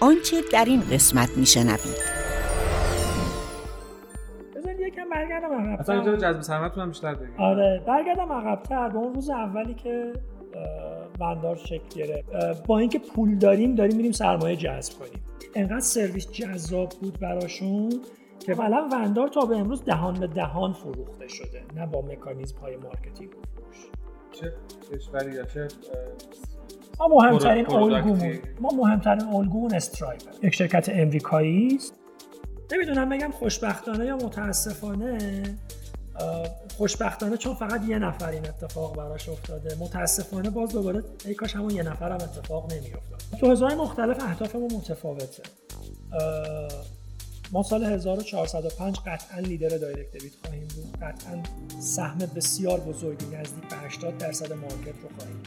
آنچه در این قسمت میشنوید. یکم برگردم عقب اصلا اینجا جذب سرمایه‌تون هم بیشتر بگیم آره برگردم عقبتر. به اون روز اولی که وندار شکل گرفت. با اینکه پول داریم داریم میریم سرمایه جذب کنیم. انقدر سرویس جذاب بود براشون که فعلا وندار تا به امروز دهان به دهان فروخته شده. نه با مکانیزم های marketing فروش. چه کشوری یا چه ما مهمترین الگومون ما مهمترین الگومون Stripe. یک شرکت امریکایی است. نمی‌دونم بگم خوشبختانه یا متاسفانه خوشبختانه چون فقط یه نفر این اتفاق براش افتاده. متاسفانه باز دوباره ای کاش همون یه نفر هم اتفاق نمیافتاد. تو حوزه‌های مختلف اهدافمون متفاوته. ما سال 1405 قطعا leader direct debit خواهیم بود. قطعا سهم بسیار بزرگی نزدیک به 80 درصد market رو خواهیم.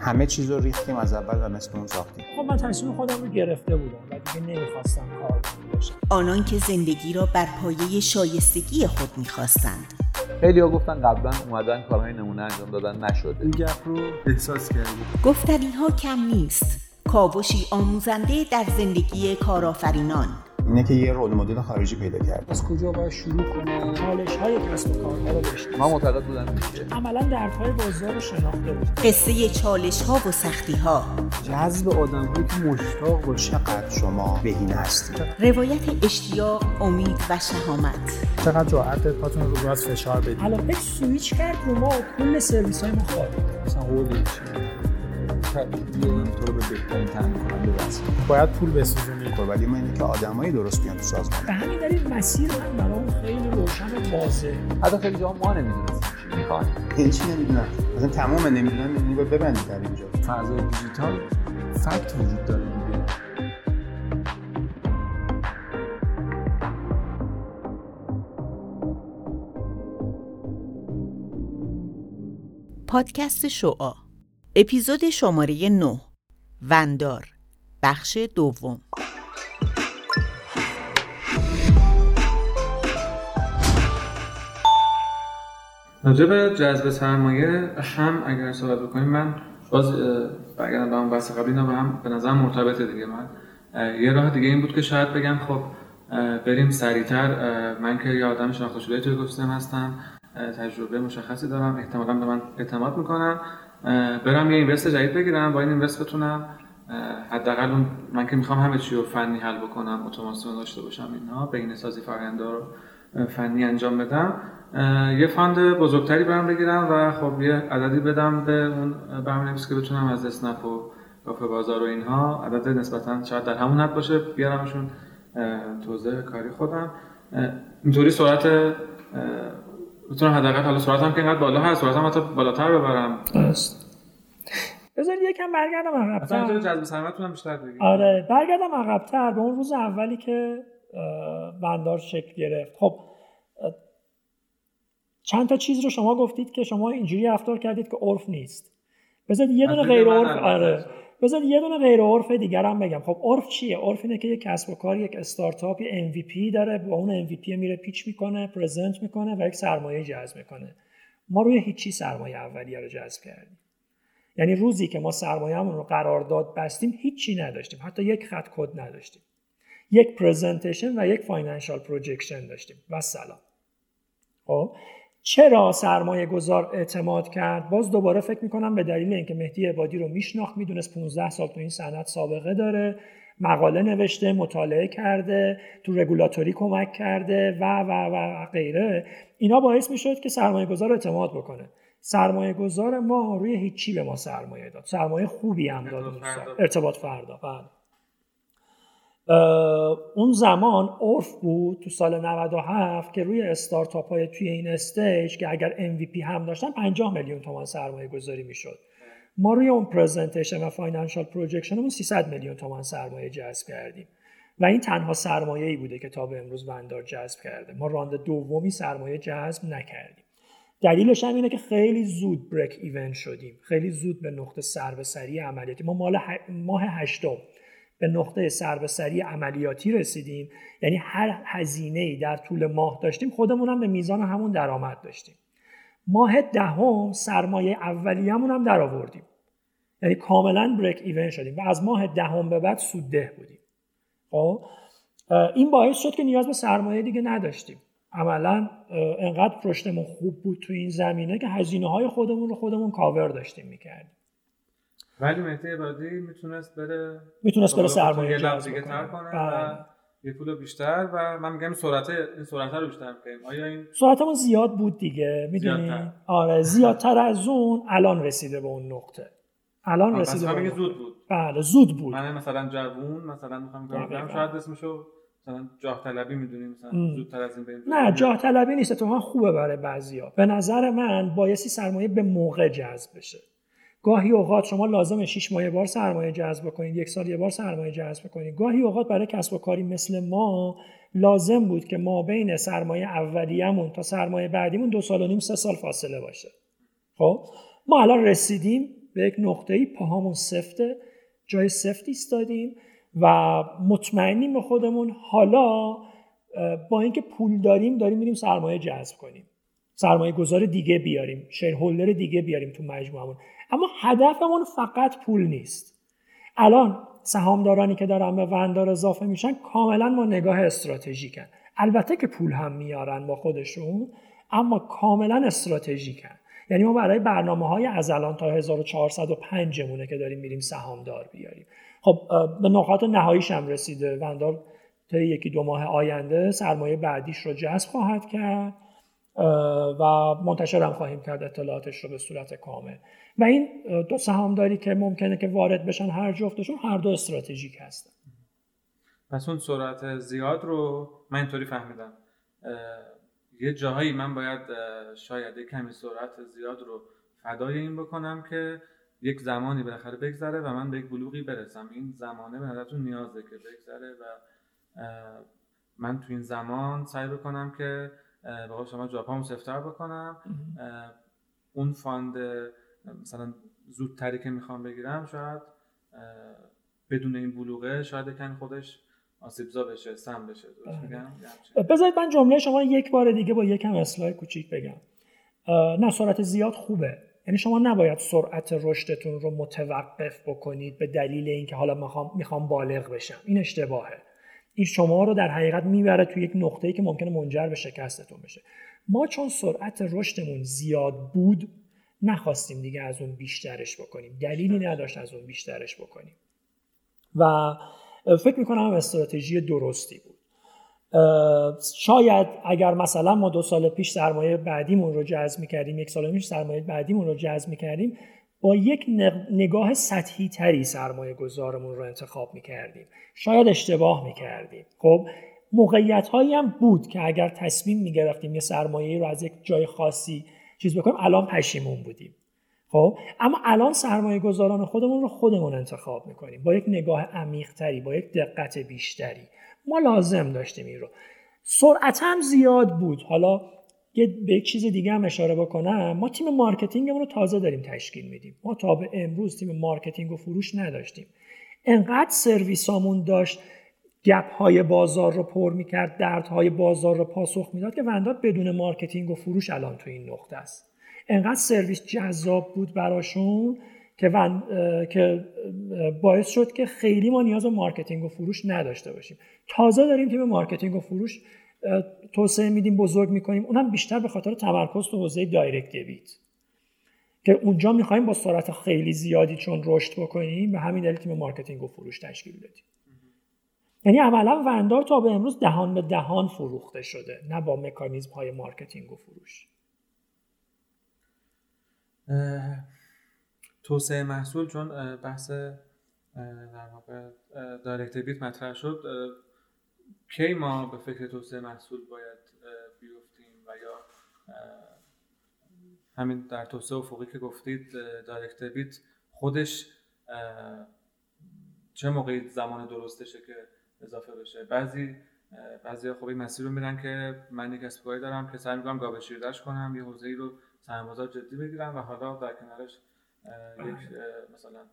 همه چیز رو ریختیم از اول و مثل اون ساختیم. خب من تصمیم خودم رو گرفته بودم و دیگه نمی‌خواستم کار باشم آنان که زندگی را بر پایه شایستگی خود می‌خواستند. خیلی ها گفتن قبلا اومدن کارهای نمونه انجام دادن نشده. این گپ رو احساس کردیم. گفتنی ها کم نیست. کاوشی آموزنده در زندگی کارآفرینان. اینه که یه رول مدل خارجی پیدا کرد از کجا باید شروع کنه؟ چالش های کسب و کارها رو داشت من معتقد بودم میشه عملا دردهای بازار رو شناخته بود. قصه چالش ها و سختی ها جذب آدم هایی که مشتاق با چقدر شما بهینه هستید؟ روایت اشتیاق امید و شهامت. چقدر جرأت پاتون رو راست فشار بدید. الان سویچ کرد رو ما کل سرویس های ما خواهد مثلا هولینگ تو رو به بهترین تامین کننده باید پول بسوزونی. خب ولی ما اینه که آدمایی درست بیان تو سازمان. به همین دلیل مسیر من برام خیلی روشن و واضحه. حتی خیلی جا ما نمی‌دونستیم چی می‌خوان این چی نمی‌دونن مثلا تمام نمی‌دونن یعنی باید ببندید در اینجا. فضای دیجیتال فکت وجود داره دیگه. پادکست شعا اپیزود شماره 9 وندار. بخش دوم. راجع به جذب سرمایه هم اگر صحبت بکنیم من باز برگردم به اون بحث قبلی به هم به نظر مرتبطه دیگه. من یه راه دیگه این بود که شاید بگم خب بریم سریعتر. من که یه آدم شناخته شده توی اکوسیستم هستم تجربه مشخصی دارم احتمالا به من اعتماد می‌کنم برم یه اینوست جدید بگیرم. با این اینوست بتونم حداقل من که می‌خوام همه چی رو فنی حل بکنم اتوماسیون داشته باشم اینها بین سازی فرآیندها رو فنی انجام بدم. یه فاند بزرگتری برم بگیرم و خب یه عددی بدم به اون برنامه‌نویس که بتونم از اسنپ و کافه بازار و اینها. عدد نسبتا شاید در همون حد باشه بیارمشون توزیع کاری خودم. اینطوری سرعت بتونم حداقل حالا سرعت هم که اینقدر بالا هست سرعت هم حتی بالاتر ببرم. است بذار یکم برگردم عقب‌تر. اصلا جذب سرمتون هم بیشتر بگیم آره برگردم عقب‌تر به اون روز اولی که بندار شکل گرفت. خب چند تا چیز رو شما گفتید که شما اینجوری رفتار کردید که عرف نیست. بذارید یه دونه غیر عرف آره. بذارید یه دونه غیر عرف دیگر هم بگم. خب عرف چیه؟ عرف اینه که یک کسب و کار یک استارتاپ یه MVP داره با اون MVP میره پیچ می‌کنه پرزنت می‌کنه و یک سرمایه جذب می‌کنه. ما روی هیچی سرمایه اولیه رو جذب کردیم. یعنی روزی که ما سرمایه‌مون رو قرارداد بستیم هیچی نداشتیم. حتی یک خط کد نداشتیم. یک presentation و یک financial projection داشتیم. والسلام. خب؟ چرا سرمایه گذار اعتماد کرد؟ باز دوباره فکر می‌کنم به دلیل اینکه مهدی عبادی رو میشناخت می‌دونست 15 سال تو این صنعت سابقه داره مقاله نوشته مطالعه کرده تو رگولاتوری کمک کرده و و و غیره. اینا باعث می‌شد که سرمایه گذار اعتماد بکنه. سرمایه گذار ما روی هیچی به ما سرمایه داد. سرمایه خوبی هم داد. ارتباط فردا. بله. اون زمان عرف بود تو سال 97 که روی استارتاپ های توی این stage که اگر MVP هم داشتن 50 میلیون تومان سرمایه گذاری می‌شد. ما روی اون presentation و financial projection مون 300 میلیون تومان سرمایه جذب کردیم. و این تنها سرمایه ای بوده که تا به امروز وندار جذب کرده. ما راند دومی سرمایه جذب نکردیم. دلیلش هم اینه که خیلی زود بریک ایونت شدیم. خیلی زود به نقطه سر به سری عملیاتی. ما مال ماه هشتم. به نقطه سر به سری عملیاتی رسیدیم. یعنی هر هزینه در طول ماه داشتیم خودمون هم به میزان همون درآمد داشتیم. ماه دهم سرمایه اولیه‌مون هم در آوردیم. یعنی کاملا بریک ایون شدیم و از ماه دهم به بعد سودده بودیم. خب؟ این باعث شد که نیاز به سرمایه دیگه نداشتیم. عملا انقدر رشدمون خوب بود تو این زمینه که هزینه های خودمون رو خودمون کاور داشتیم می‌کردیم. ولی مهدی عبادی می‌تونست بره می‌تونست بره سرمایه جذب کنه. و یه پول بیشتر و من میگم سرعت این سرعت رو بیشتر کنیم آیا این سرعتمون زیاد بود دیگه؟ می‌دونی؟ آره زیادتر از اون الان رسیده به اون نقطه. الان رسیده به زود بود. بله زود بود. من مثلا جوون مثلا می‌خوام بگم شاید اسمشو مثلا جاه طلبی می‌دونیم مثلا زودتر از این بریم نه جاه طلبی نیست تو خوبه برای بعضیا. به نظر من بایستی سرمایه به موقع جذب بشه. گاهی اوقات شما لازم 6 ماه بار سرمایه جذب کنید یک سال یه بار سرمایه جذب کنید. گاهی اوقات برای کسب و کاری مثل ما لازم بود که ما بین سرمایه اولیه‌مون تا سرمایه بعدیمون دو سال و نیم سه سال فاصله باشه. خب؟ ما الان رسیدیم به یک نقطه‌ای پاهامون سفته جای سفت ایستادیم و مطمئنیم به خودمون حالا با اینکه پول داریم داریم میریم سرمایه جذب کنیم. سرمایه گذار دیگه بیاریم شیر هولدر دیگه بیاریم تو مجموعمون اما هدفمون فقط پول نیست. الان سهامدارانی که دارن به وندار اضافه میشن کاملا با نگاه استراتژیکن. البته که پول هم میارن با خودشون اما کاملا استراتژیکن. یعنی ما برای برنامه های از الان تا 1405 مونه که داریم میریم سهامدار بیاریم. خب به نقاط نهاییش هم رسیده. وندار تا یکی دو ماه آینده سرمایه بعدیش رو جذب خواهد کرد. و منتشر هم خواهیم کرد اطلاعاتش رو به صورت کامل. و این دو سهامداری که ممکنه که وارد بشن هر جفتشون هر دو استراتژیک هستن. پس اون سرعت زیاد رو من اینطوری فهمیدم. یه جاهایی من باید شاید کمی سرعت زیاد رو فدای این بکنم که یک زمانی بالاخره بگذره و من به یک بلوغی برسم. این زمانه به نظرتون نیازه که بگذره و من تو این زمان سعی بکنم که به شما جاپامو سفتر بکنم. اون فاند مثلا زودتری که می‌خوام بگیرم شاید بدون این بلوغه شاید کمی خودش آسیبزا بشه سم بشه بله. بذارید من جمله شما یک بار دیگه با یکم اصلاح کوچیک بگم. نه سرعت زیاد خوبه. یعنی شما نباید سرعت رشدتون رو متوقف بکنید به دلیل اینکه حالا می‌خوام می‌خوام بالغ بشم. این اشتباهه. این شما رو در حقیقت می‌بره تو یک نقطه‌ای که ممکنه منجر به شکستتون بشه. ما چون سرعت رشدمون زیاد بود نخواستیم دیگه از اون بیشترش بکنیم. دلیلی نداشت از اون بیشترش بکنیم. و فکر می‌کنم استراتژی درستی بود. شاید اگر مثلا ما دو سال پیش سرمایه بعدیمون رو جذب می‌کردیم یک سال پیش سرمایه بعدیمون رو جذب می‌کردیم با یک نگاه سطحی تری سرمایه گذارمون رو انتخاب می‌کردیم. شاید اشتباه می‌کردیم. خب موقعیت هایی هم بود که اگر تصمیم می‌گرفتیم یه سرمایه رو از یک جای خاصی چیز بکنیم الان پشیمون بودیم. خب اما الان سرمایه گذاران خودمون رو خودمون انتخاب می‌کنیم. با یک نگاه عمیق تری با یک دقت بیشتری. ما لازم داشتیم این رو. سرعت هم زیاد بود. حالا یه به یک چیز دیگه هم اشاره بکنم. ما تیم marketing مون رو تازه داریم تشکیل میدیم. ما تا به امروز تیم marketing و فروش نداشتیم. انقدر سرویسامون داشت gap های بازار رو پر می‌کرد دردهای بازار رو پاسخ می‌داد که وندار بدون marketing و فروش الان تو این نقطه است. انقدر سرویس جذاب بود براشون که, که باعث شد که خیلی ما نیاز به marketing و فروش نداشته باشیم. تازه داریم تیم marketing و فروش توسعه میدیم بزرگ می‌کنیم. اونم بیشتر به خاطر تمرکز تو حوزه direct debit که اونجا می‌خوایم با سرعت خیلی زیادی چون رشد بکنیم به همین دلیل تیم marketing و فروش تشکیل دادیم یعنی عملا وندار تا به امروز دهان به دهان فروخته شده نه با مکانیزم های marketing و فروش. توسعه محصول چون بحث در واقع دایرکت بیت مطرح شد. کی ما به فکر توسعه محصول باید بیفتیم و یا همین در توسعه افقی که گفتید دایرکت بیت خودش چه موقعی زمان درستشه که اضافه بشه؟ بعضی بعضی خوبی مسیر رو میرن که من یک کسب دارم که سعی می‌کنم گابه شیردش کنم یه حوزه ای رو سرمایه‌گذار جدی بگیرم و حالا در کنارش یک مثلا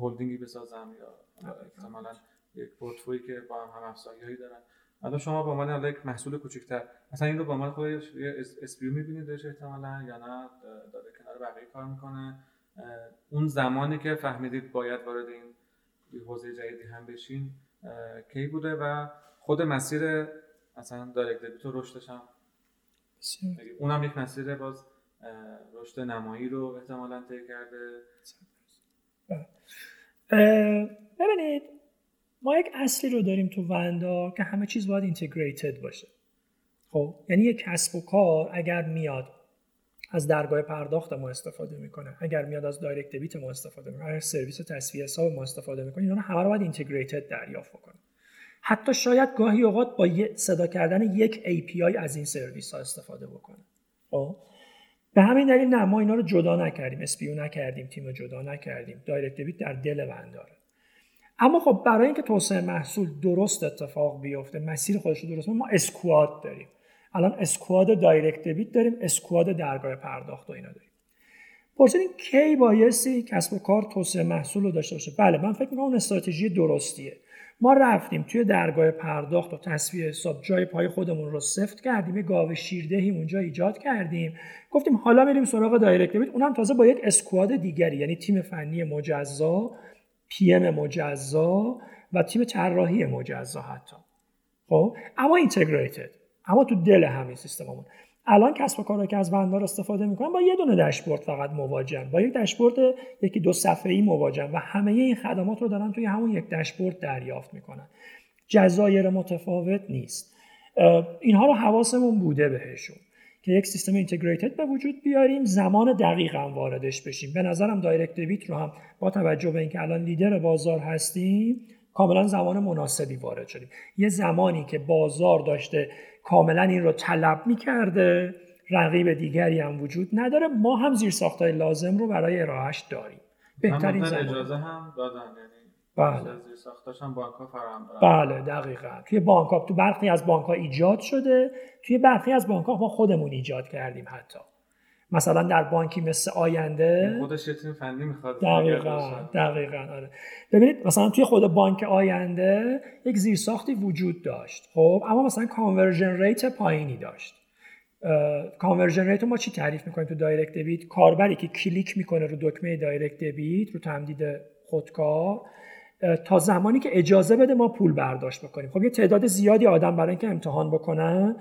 هلدینگی بسازم یا احتمالا یک پورتفوی که با هم افزایی دارن. حالا شما با عنوان یک محصول کوچکتر مثلا این رو با عنوان خودش یه اسپیو میبینیدش احتمالا یا نه؟ داره کنار بقیه کار می‌کنه. اون زمانی که فهمیدید باید وارد این حوزه جدیدی هم بشین کی بوده و خود مسیر مثلا direct debit رشدش هم؟ اونم یک مسیر باز رشد نمایی رو احتمالا طی کرده. ببینید ما یک اصلی رو داریم تو وندار که همه چیز باید integrated باشه. خب یعنی یک کسب و کار اگر میاد از درگاه پرداخت ما استفاده می‌کنه اگر میاد از direct debit ما استفاده می‌کنه اگر سرویس تسویه حساب ما استفاده می‌کنه اینا همه رو باید integrated دریافت بکنه. حتی شاید گاهی اوقات با صدا کردن یک API از این سرویس ها استفاده بکنه. خب به همین دلیل نه ما اینا رو جدا نکردیم spin off نکردیم تیم رو جدا نکردیم. direct debit در دل ونداره اما خب برای اینکه توسعه محصول درست اتفاق بیفته مسیر خودش رو درست ما squad داریم. الان squad direct debit داریم squad درگاه پرداخت و اینا داریم. پرسیدین کی بایستی کسب و کار توسعه محصول رو داشته باشه؟ بله من فکر می‌کنم اون استراتژی درستیه. ما رفتیم توی درگاه پرداخت و تسویه حساب جای پای خودمون رو سفت کردیم یه گاو شیردهی اونجا ایجاد کردیم. گفتیم حالا میریم سراغ direct debit اونم تازه با یک squad دیگری یعنی تیم فنی مجزا PM مجزا و تیم طراحی مجزا حتی. خب؟ اما integrated. اما تو دل همین سیستممون. الان کسب و کارهایی که از وندار استفاده می‌کنن با یه دونه داشبورد فقط مواجهن. با یک داشبورد یکی دو صفحه‌ای ای مواجهن و همه این خدمات رو دارن توی همون یک داشبورد دریافت می‌کنن. جزایر متفاوت نیست. اینها رو حواسمون بوده بهشون. که یک سیستم اینتگریتد به وجود بیاریم زمان دقیق واردش بشیم. به نظرم دایرکت دیبیت رو هم با توجه به اینکه الان لیدر بازار هستیم کاملا زمان مناسبی وارد شدیم. یه زمانی که بازار داشته کاملا این رو طلب می‌کرده رقیب دیگری هم وجود نداره. ما هم زیر ساختای لازم رو برای ارائهش داریم. بهترین زمان. اجازه هم دادن یعنی بله. هم بانک ها بله دقیقا. توی بانک ها تو برخی از بانک ها ایجاد شده. توی برخی از بانک ها ما خودمون ایجاد کردیم حتی. مثلا در بانکی مثل آینده. خودش یه تیم فنی می‌خواد. دقیقا دقیقا آره. ببینید مثلا توی خود بانک آینده یک زیرساختی وجود داشت خب؟ اما مثلا conversion rate پایینی داشت. conversion rate ما چی تعریف می‌کنیم تو direct debit کاربری که کلیک می‌کنه رو دکمه direct debit رو تمدید خودکار تا زمانی که اجازه بده ما پول برداشت بکنیم. خب یه تعداد زیادی آدم برای اینکه امتحان بکنن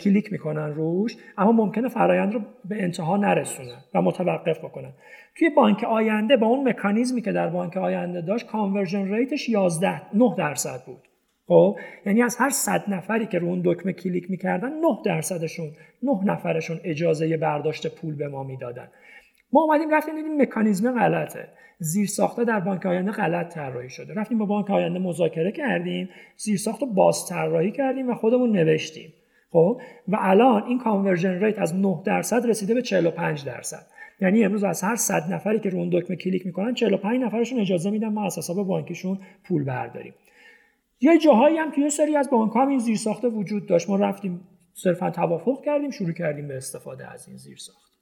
کلیک می‌کنن روش اما ممکنه فرایند رو به انتها نرسونن و متوقف بکنن. توی بانک آینده با اون مکانیزمی که در بانک آینده داشت conversion rate ش 11 9 درصد بود. خب؟ یعنی از هر 100 نفری که رو اون دکمه کلیک می‌کردن 9 درصدشون 9 نفرشون اجازه برداشت پول به ما می‌دادن. ما اومدیم رفتیم دیدیم مکانیزم غلطه. زیر ساخته در بانک آینده غلط طراحی شده. رفتیم با بانک آینده مذاکره کردیم زیر ساخت باز طراحی کردیم و خودمون نوشتیم. خب؟ و الان این conversion rate از 9 درصد رسیده به 45 درصد. یعنی امروز از هر 100 نفری که رو اون دکمه کلیک می‌کنن 45 نفرشون اجازه میدن ما از حساب بانکشون پول برداریم. یه جاهایی هم توی سری از بانک هم این زیرساخته وجود داشت. ما رفتیم صرفا توافق کردیم شروع کردیم به استفاده از این زیرساخت.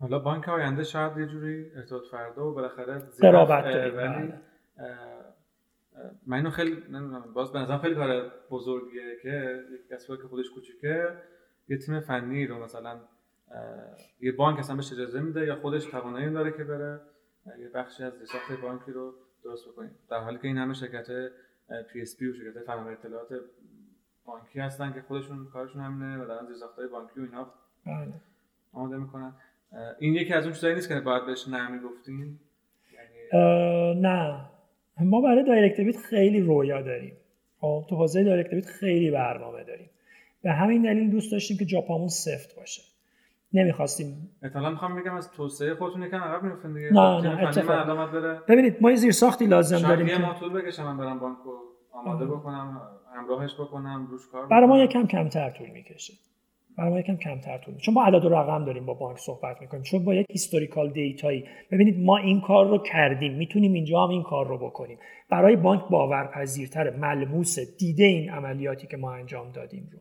حالا بانک آینده شاید یه جوری ارتباط فردا و بالاخره قرابت داریم من اینو خیلی باز به نظرم خیلی کار بزرگیه که یک کسب که خودش کوچیکه یه تیم فنی رو مثلا یه بانک اصلا بهش اجازه میده یا خودش توانایی داره که بره. یه بخشی از زیرساخت بانکی رو درست بکنیم. در حالی که این همه شرکت PSP و شرکت فناوری اطلاعات بانکی هستن که خودشون کارشون همینه و دارن زیرساختهای بانکی و اینا بله. آماده می‌کنن. این یکی از اون چیزایی نیست که باید بهش نه می گفتیم یعنی... نه. ما برای direct debit خیلی رویا داریم. خب تو حوزه direct debit خیلی برنامه داریم. به همین دلیل دوست داشتیم که جاپامون سفت باشه. نمی‌خواستیم. احتمالاً می‌خوام بگم از توسعه خودتون یکم عقب میفتین دیگه. نه نه اتفاق ببینید ما یه زیر ساختی لازم داریم که ما طول بکشم من برم بانکو آماده بکنم همراهش بکنم روش کار برای ما یکم کمتر طول می‌کشه. برای ما یکم کمتر طول چون ما عدد و رقم داریم با بانک صحبت می‌کنیم. چون با یک هیستوریکال دیتایی ببینید ما این کار رو کردیم. می‌تونیم اینجا هم این کار رو بکنیم. برای بانک باورپذیرتر ملموس دیده این عملیاتی که ما انجام دادیم رو.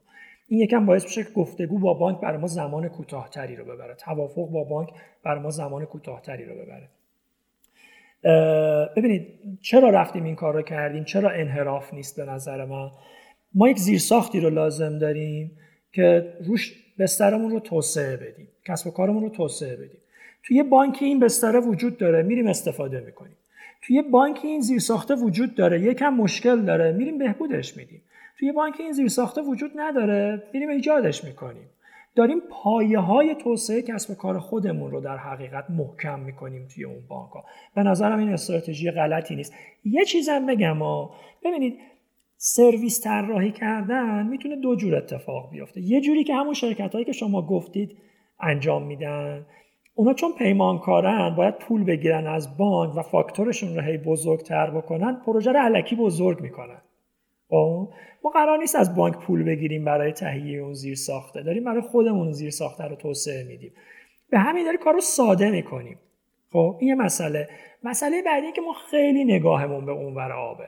این یکم باعث میشه که گفتگو با بانک برای ما زمان کوتاهتری رو ببره. توافق با بانک برای ما زمان کوتاهتری رو ببره. ببینید چرا رفتیم این کار رو کردیم؟ چرا انحراف نیست به نظر من؟ ما یک زیرساختی رو لازم داریم که روش بسترمون رو توسعه بدیم. کسب و کارمون رو توسعه بدیم. توی بانکی این بستره وجود داره میریم استفاده می‌کنیم. توی بانکی این زیرساخته وجود داره یکم مشکل داره میریم بهبودش میدیم. توی بانک این زیرساخته وجود نداره میریم ایجادش می‌کنیم. داریم پایه های توسعه کسب کار خودمون رو در حقیقت محکم می‌کنیم توی اون بانک ها به نظرم این استراتژی غلطی نیست. یه چیزم بگم ها ببینید سرویس طراحی کردن می‌تونه دو جور اتفاق بیفته. یه جوری که همون شرکت هایی که شما گفتید انجام میدن. اونا چون پیمانکارن باید پول بگیرن از بانک و فاکتورشون رو هی بزرگتر بکنن پروژه رو علکی بزرگ می‌کنن. خب؟ ما قرار نیست از بانک پول بگیریم برای تهیه اون زیر ساخته. داریم برای خودمون زیر ساخته رو توسعه میدیم. به همین داری کار رو ساده می‌کنیم. خب این یه مسئله. مسئله بعدی که ما خیلی نگاهمون به اون ور آبه.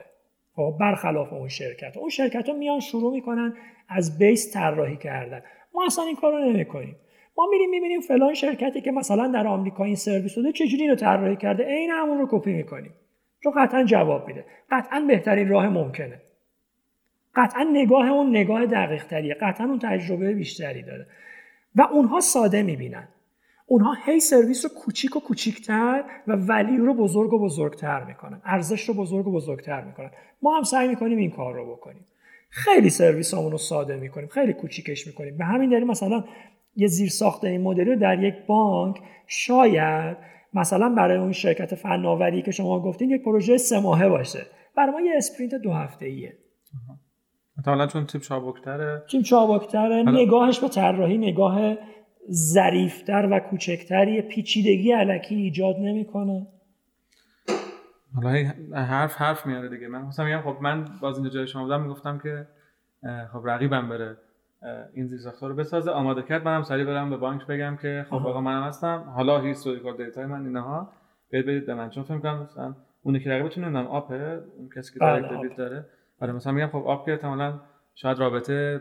خب برخلاف اون شرکت. اون شرکت ها میان شروع می‌کنن از بیس طراحی کردن. ما اصلا این کار رو نمی‌کنیم. ما میریم می‌بینیم فلان شرکتی که مثلا در آمریکا این سرویس رو چجوری رو طراحی کرده؟ عین همون رو کپی می‌کنیم. چون قطعا جواب میده. قطعا بهترین راه ممکنه. قطعا نگاه اون نگاه دقیق تریه قطعا اون تجربه بیشتری داره. و اونها ساده می‌بینن. اونها هی سرویس رو کوچیک و کوچیکتر و ولی رو بزرگ و بزرگتر می‌کنن. ارزش رو بزرگ و بزرگتر می‌کنن. ما هم سعی می‌کنیم این کار رو بکنیم. خیلی سرویس رو ساده می‌کنیم. خیلی کوچیکش می‌کنیم. به همین دلیل مثلا یه زیر ساخته این مدلی رو در یک بانک شاید مثلا برای اون شرکت فناوری که شما گفتین یک پروژه سه ماهه باشه. برای ما یه اسپرینت دو هفته ایه حالا چون تیپ چابکتره؟ تیپ چابکتره. نگاهش به طراحی نگاه ظریفتر و کوچکتری پیچیدگی علکی ایجاد نمی‌کنه. حالا حرف حرف میاره دیگه. من مثلا میگم خب من باز اینجا جای شما بودم می‌گفتم که خب رقیبم بره این زیرساخت‌ها رو بسازه آماده کرد. منم سریع برم به بانک بگم که خب آقا منم هستم. حالا historical data ی من اینها بیاید بدید به من. چون فکر کنم مثلا اونی که رقیبتون نمی‌دونم آپه اون کسی که direct داره. آره مثلا میگم خب آپ که احتمالاً شاید رابطه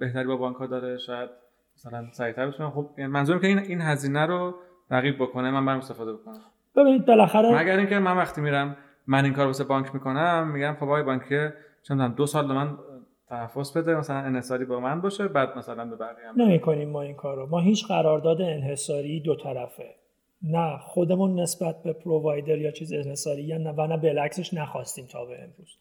بهتری با بانک ها داره شاید مثلا سریعتر بتونم خب یعنی منظورم که این این هزینه رو رقیب بکنه من برم استفاده بکنم. ببینید بالاخره مگر اینکه من وقتی میرم من این کار واسه بانک می‌کنم میگم خب آقای بانک چون دو سال به من تنفس بده مثلا انحصاری با من باشه بعد مثلا به بقیه هم. نمی ما این کارو. ما هیچ قرارداد انحصاری دو طرفه. نه خودمون نسبت به پرووایدر یا چیز انحصاری یا نه و نه بالعکسش نخواستیم تا به امروز.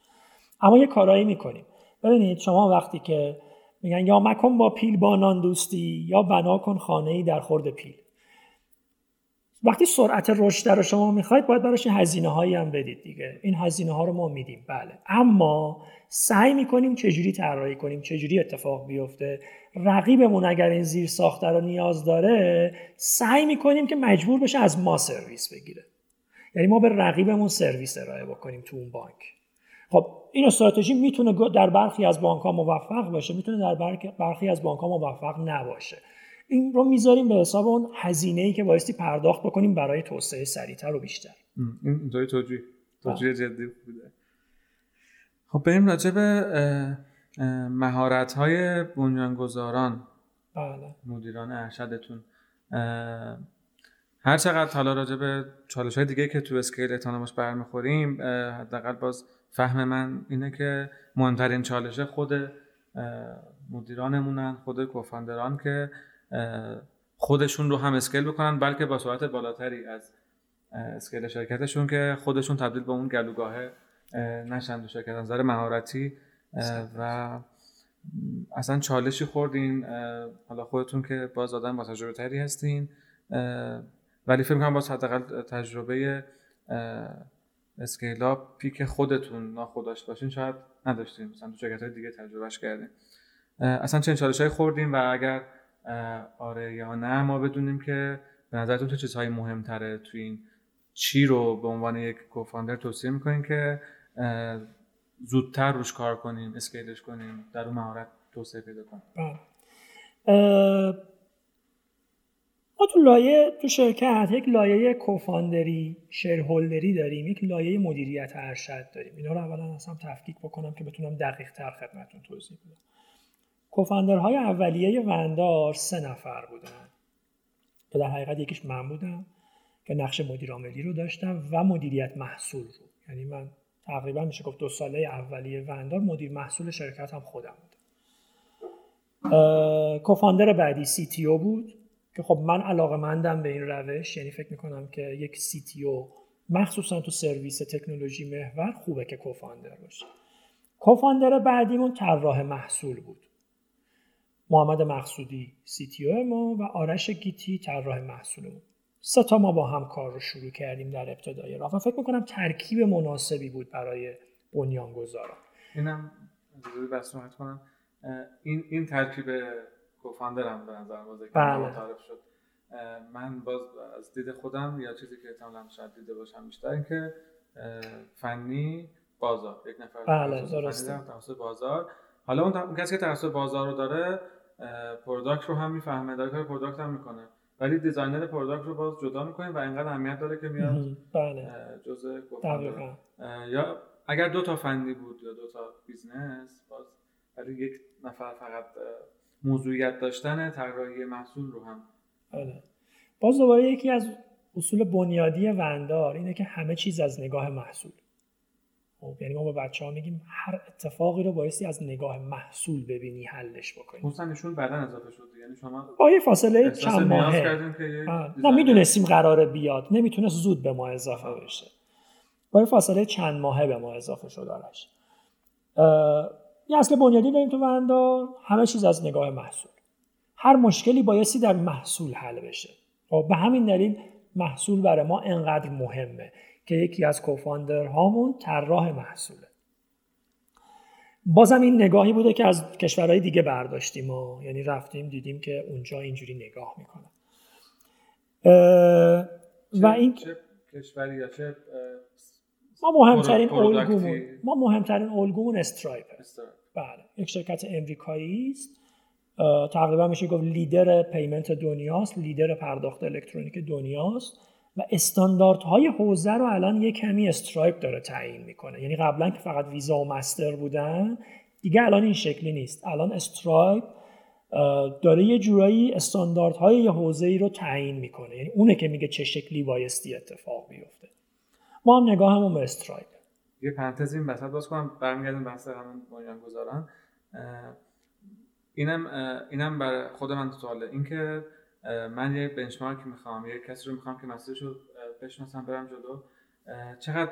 اما یه کارایی می‌کنیم. ببینید شما وقتی که میگن یا مکن با پیل با نان دوستی یا بنا کن خانه ای در خورد پیل. وقتی سرعت رشد رو شما می‌خواید باید براش هزینه هایی هم بدید دیگه. این هزینه ها رو ما میدیم. بله. اما سعی می‌کنیم چجوری طراحی کنیم چجوری اتفاق بیفته. رقیبمون اگر این زیر ساخته رو نیاز داره سعی می‌کنیم که مجبور بشه از ما سرویس بگیره. یعنی ما به رقیبمون سرویس ارائه بکنیم تو اون بانک. خب این استراتژی می‌تونه در برخی از بانک ها موفق باشه می‌تونه در برخی از بانک ها موفق نباشه. این رو می‌ذاریم به حساب اون هزینه ای که بایستی پرداخت بکنیم برای توسعه سریعتر و بیشتر. این توجیه. توجیه جدی بوده خب بریم راجع به مهارت های بنیانگذاران. بله. مدیران ارشدتون. هر چقدر حالا راجع به چالش های دیگه که تو اسکیل اتانوموس برمیخوریم حداقل باز فهم من اینه که مهمترین چالش خود مدیرانمونن خود کوفاندران که خودشون رو هم scale بکنن بلکه با سرعت بالاتری از scale شرکتشون که خودشون تبدیل به اون گلوگاه نشن دو شرکت. نظر مهارتی و اصلا چالشی خوردین حالا خودتون که باز آدم با تجربه تری هستین ولی فکر کنم باز حداقل تجربه scale up ی که خودتون ناخداش باشین شاید نداشتین. مثلا تو شرکت های دیگه تجربهش کردین. اصلا چه چالش های خوردین و اگر آره یا نه ما بدونیم که به نظرتون چه چیزهایی مهمتره تو این چی رو به عنوان یک کوفاندر توصیه می‌کنین که زودتر روش کار کنیم اسکیلش کنیم در اون مهارت توسعه پیدا کنیم؟ بله. تو لایه تو شرکت یک لایه کوفاندری شیرهولدری داریم یک لایه مدیریت ارشد داریم. اینا رو اولا اصلا تفکیک بکنم که بتونم دقیق تر خدمتتون توضیح بدم. کوفاندرهای اولیه وندار سه نفر بودن. که در حقیقت یکیش من بودم که نقش مدیر عاملی رو داشتم و مدیریت محصول رو. یعنی من تقریبا میشه گفت دو ساله اولیه وندار مدیر محصول شرکت هم خودم بود کوفاندر بعدی سی بود. که خب من علاقه مندم به این روش یعنی فکر می‌کنم که یک سی تی او مخصوصا تو سرویس تکنولوژی محور خوبه که کوفاندر باشه. کوفاندر بعدیمون طراح محصول بود. محمد مقصودی سی تی او ما و آرش گیتی طراح محصولمون. سه تا ما با هم کار رو شروع کردیم در ابتدای راه و فکر می‌کنم ترکیب مناسبی بود برای بنیانگذاران. اینم بس کنم. این این ترکیب کوفاندرم به نظر بازه بله. تعریف شد. من باز از دید خودم یا چیزی که احتمالاً شاید دیده باشم بیشتر اینکه فنی بازار. یک نفر بله بازار. حالا اون کسی که تخصص بازار رو داره product رو هم می‌فهمه داره کار product هم می‌کنه. ولی designer product رو باز جدا می‌کنیم و اینقدر اهمیت داره که میاد بله. جزء یا اگر دو تا فنی بود یا دو تا business باز ولی یک نفر فقط موضوعیت داشتن طراحی محصول رو هم. بله باز دوباره یکی از اصول بنیادی وندار اینه که همه چیز از نگاه محصول. خب یعنی ما به بچه ها میگیم هر اتفاقی رو بایستی از نگاه محصول ببینی حلش بکنی. مثلا نشون بعدا اضافه شد یعنی شما با یه فاصله چند ماهه. نه می‌دونستیم قراره بیاد. نمی‌تونست زود به ما اضافه بشه. با یه فاصله چند ماهه به ما اضافه شد آرش. یه اصل بنیادی داریم تو وندار همه چیز از نگاه محصول. هر مشکلی بایستی در محصول حل بشه. خب به همین دلیل محصول برای ما انقدر مهمه که یکی از کوفاندر هامون طراح محصوله. بازم این نگاهی بوده که از کشورهای دیگه برداشتیم و یعنی رفتیم دیدیم که اونجا اینجوری نگاه می‌کنن و این چه کشوری یا چه ما مهمترین الگومون ما مهمترین الگومون استرایپ بله. یک شرکت امریکایی است. تقریبا میشه گفت leader payment دنیاست لیدر پرداخت الکترونیک دنیاست و استانداردهای حوزه رو الان یه کمی Stripe داره تعیین می‌کنه. یعنی قبلا که فقط ویزا و Master بودن دیگه الان این شکلی نیست. الان Stripe داره یه جورایی استانداردهای یه حوزه ای رو تعیین می‌کنه. یعنی اونه که میگه چه شکلی بایستی اتفاق بیفته. ما هم نگاه همون به Stripe یه پرانتز این وسط باز کنم برمیگردیم بحث هم‌بنیان‌گذاران اینم اینم برای خود من سواله. اینکه من یه benchmark می‌خوام یه کسی رو می‌خوام که مسیرش رو بشناسم برم جلو. چقدر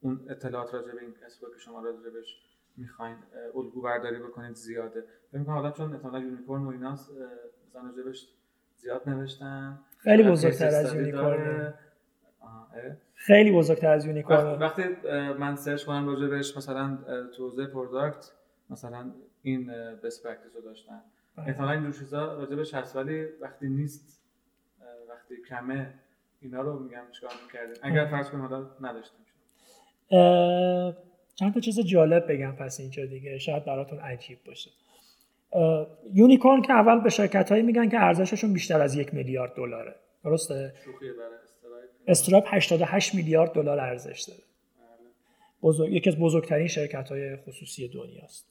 اون اطلاعات راجع به این کسی که شما راجع بهش می‌خواین الگو برداری بکنید زیاده؟ فکر می‌کنم حالا چون احتمالاً unicorn و ایناست مثلا بهش زیاد نوشتن. خیلی بزرگتر از unicorn خیلی بزرگتر از unicorn. وقتی من search کنم راجع بهش مثلا تو حوزه product مثلا این best practice رو داشتن. بله. احتمالا اینجور چیزا راجع بهش هست ولی وقتی نیست وقتی کمه اینا رو میگم چیکار می‌کردیم. اگر فرض کنیم حالا نداشتیم. چند تا چیز جالب بگم پس اینجا دیگه. شاید براتون عجیب باشه. unicorn که اول به شرکت هایی میگن که ارزششون بیشتر از یک میلیارد دلاره. درسته؟ Stripe 88 میلیارد دلار ارزش داره. بزرگ... یکی از بزرگترین شرکت های خصوصی دنیاست.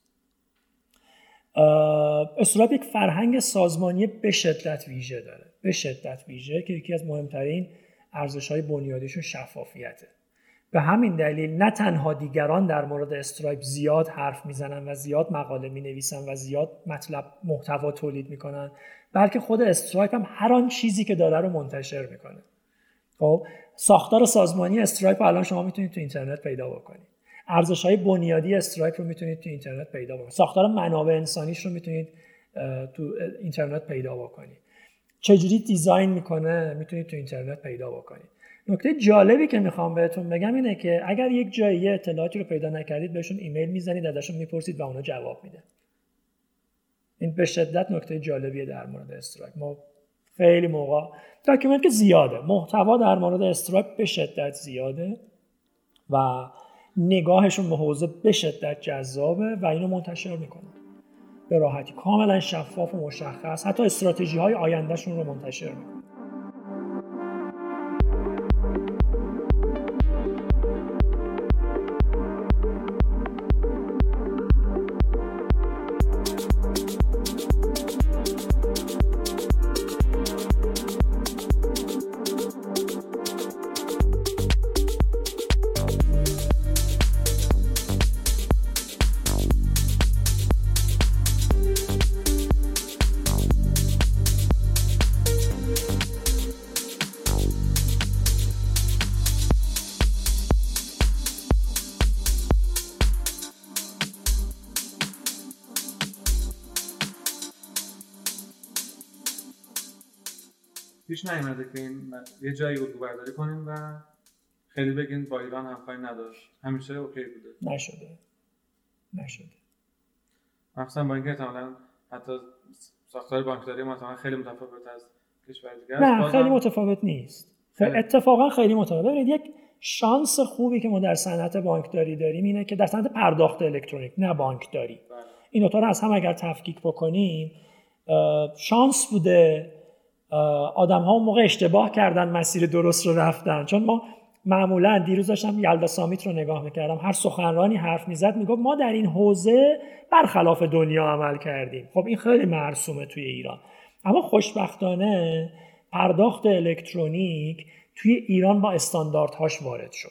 Stripe یک فرهنگ سازمانی به شدت ویژه داره. به شدت ویژه که یکی از مهمترین ارزش های بنیادیشون شفافیته. به همین دلیل نه تنها دیگران در مورد Stripe زیاد حرف می‌زنن و زیاد مقاله می نویسن و زیاد مطلب محتوا تولید می‌کنن بلکه خود Stripe هم هر آن چیزی که داره رو منتشر می‌کنه. خب ساختار سازمانی Stripe الان شما می‌تونید تو اینترنت پیدا بکنید. ارزش های بنیادی Stripe رو می‌تونید تو اینترنت پیدا بکنید. ساختار منابع انسانیش رو می‌تونید تو اینترنت پیدا بکنید. چجوری design می‌کنه می‌تونید تو اینترنت پیدا بکنید. نکته جالبی که می‌خوام بهتون بگم اینه که اگر یک جایی اطلاعاتی رو پیدا نکردید بهشون ایمیل می‌زنید ازشون می‌پرسید و اونا جواب میده. این به شدت نکته جالبیه در مورد Stripe. ما خیلی موقع. document که زیاده. محتوا در مورد Stripe به شدت زیاده و نگاهشون به حوزه به شدت جذابه و اینو منتشر می‌کنن به راحتی. کاملا شفاف و مشخص. حتی استراتژی های آیندهشون رو منتشر می‌کنن نیومده که این یه جایی رو برداری کنیم و خیلی بگین با ایران همکاری نداشت. همیشه اوکی بوده. نشده. نشده. مخصوصا با اینکه احتمالاً حتی ساختار بانکداری ما خیلی متفاوت از کشور دیگه نه خیلی متفاوت نیست. خیلی اتفاقا خیلی متفاوت. ببینید یک شانس خوبی که ما در صنعت بانکداری داریم اینه که در صنعت پرداخت الکترونیک نه بانکداری. بله. این دوتا رو از هم اگر تفکیک بکنیم شانس بوده آدم ها اون موقع اشتباه کردن مسیر درست رو رفتن. چون ما معمولا دیروز داشتم یلدا سامیت رو نگاه می‌کردم. هر سخنرانی حرف می‌زد می‌گفت ما در این حوزه برخلاف دنیا عمل کردیم. خب این خیلی مرسومه توی ایران. اما خوشبختانه پرداخت الکترونیک توی ایران با استانداردهاش وارد شد.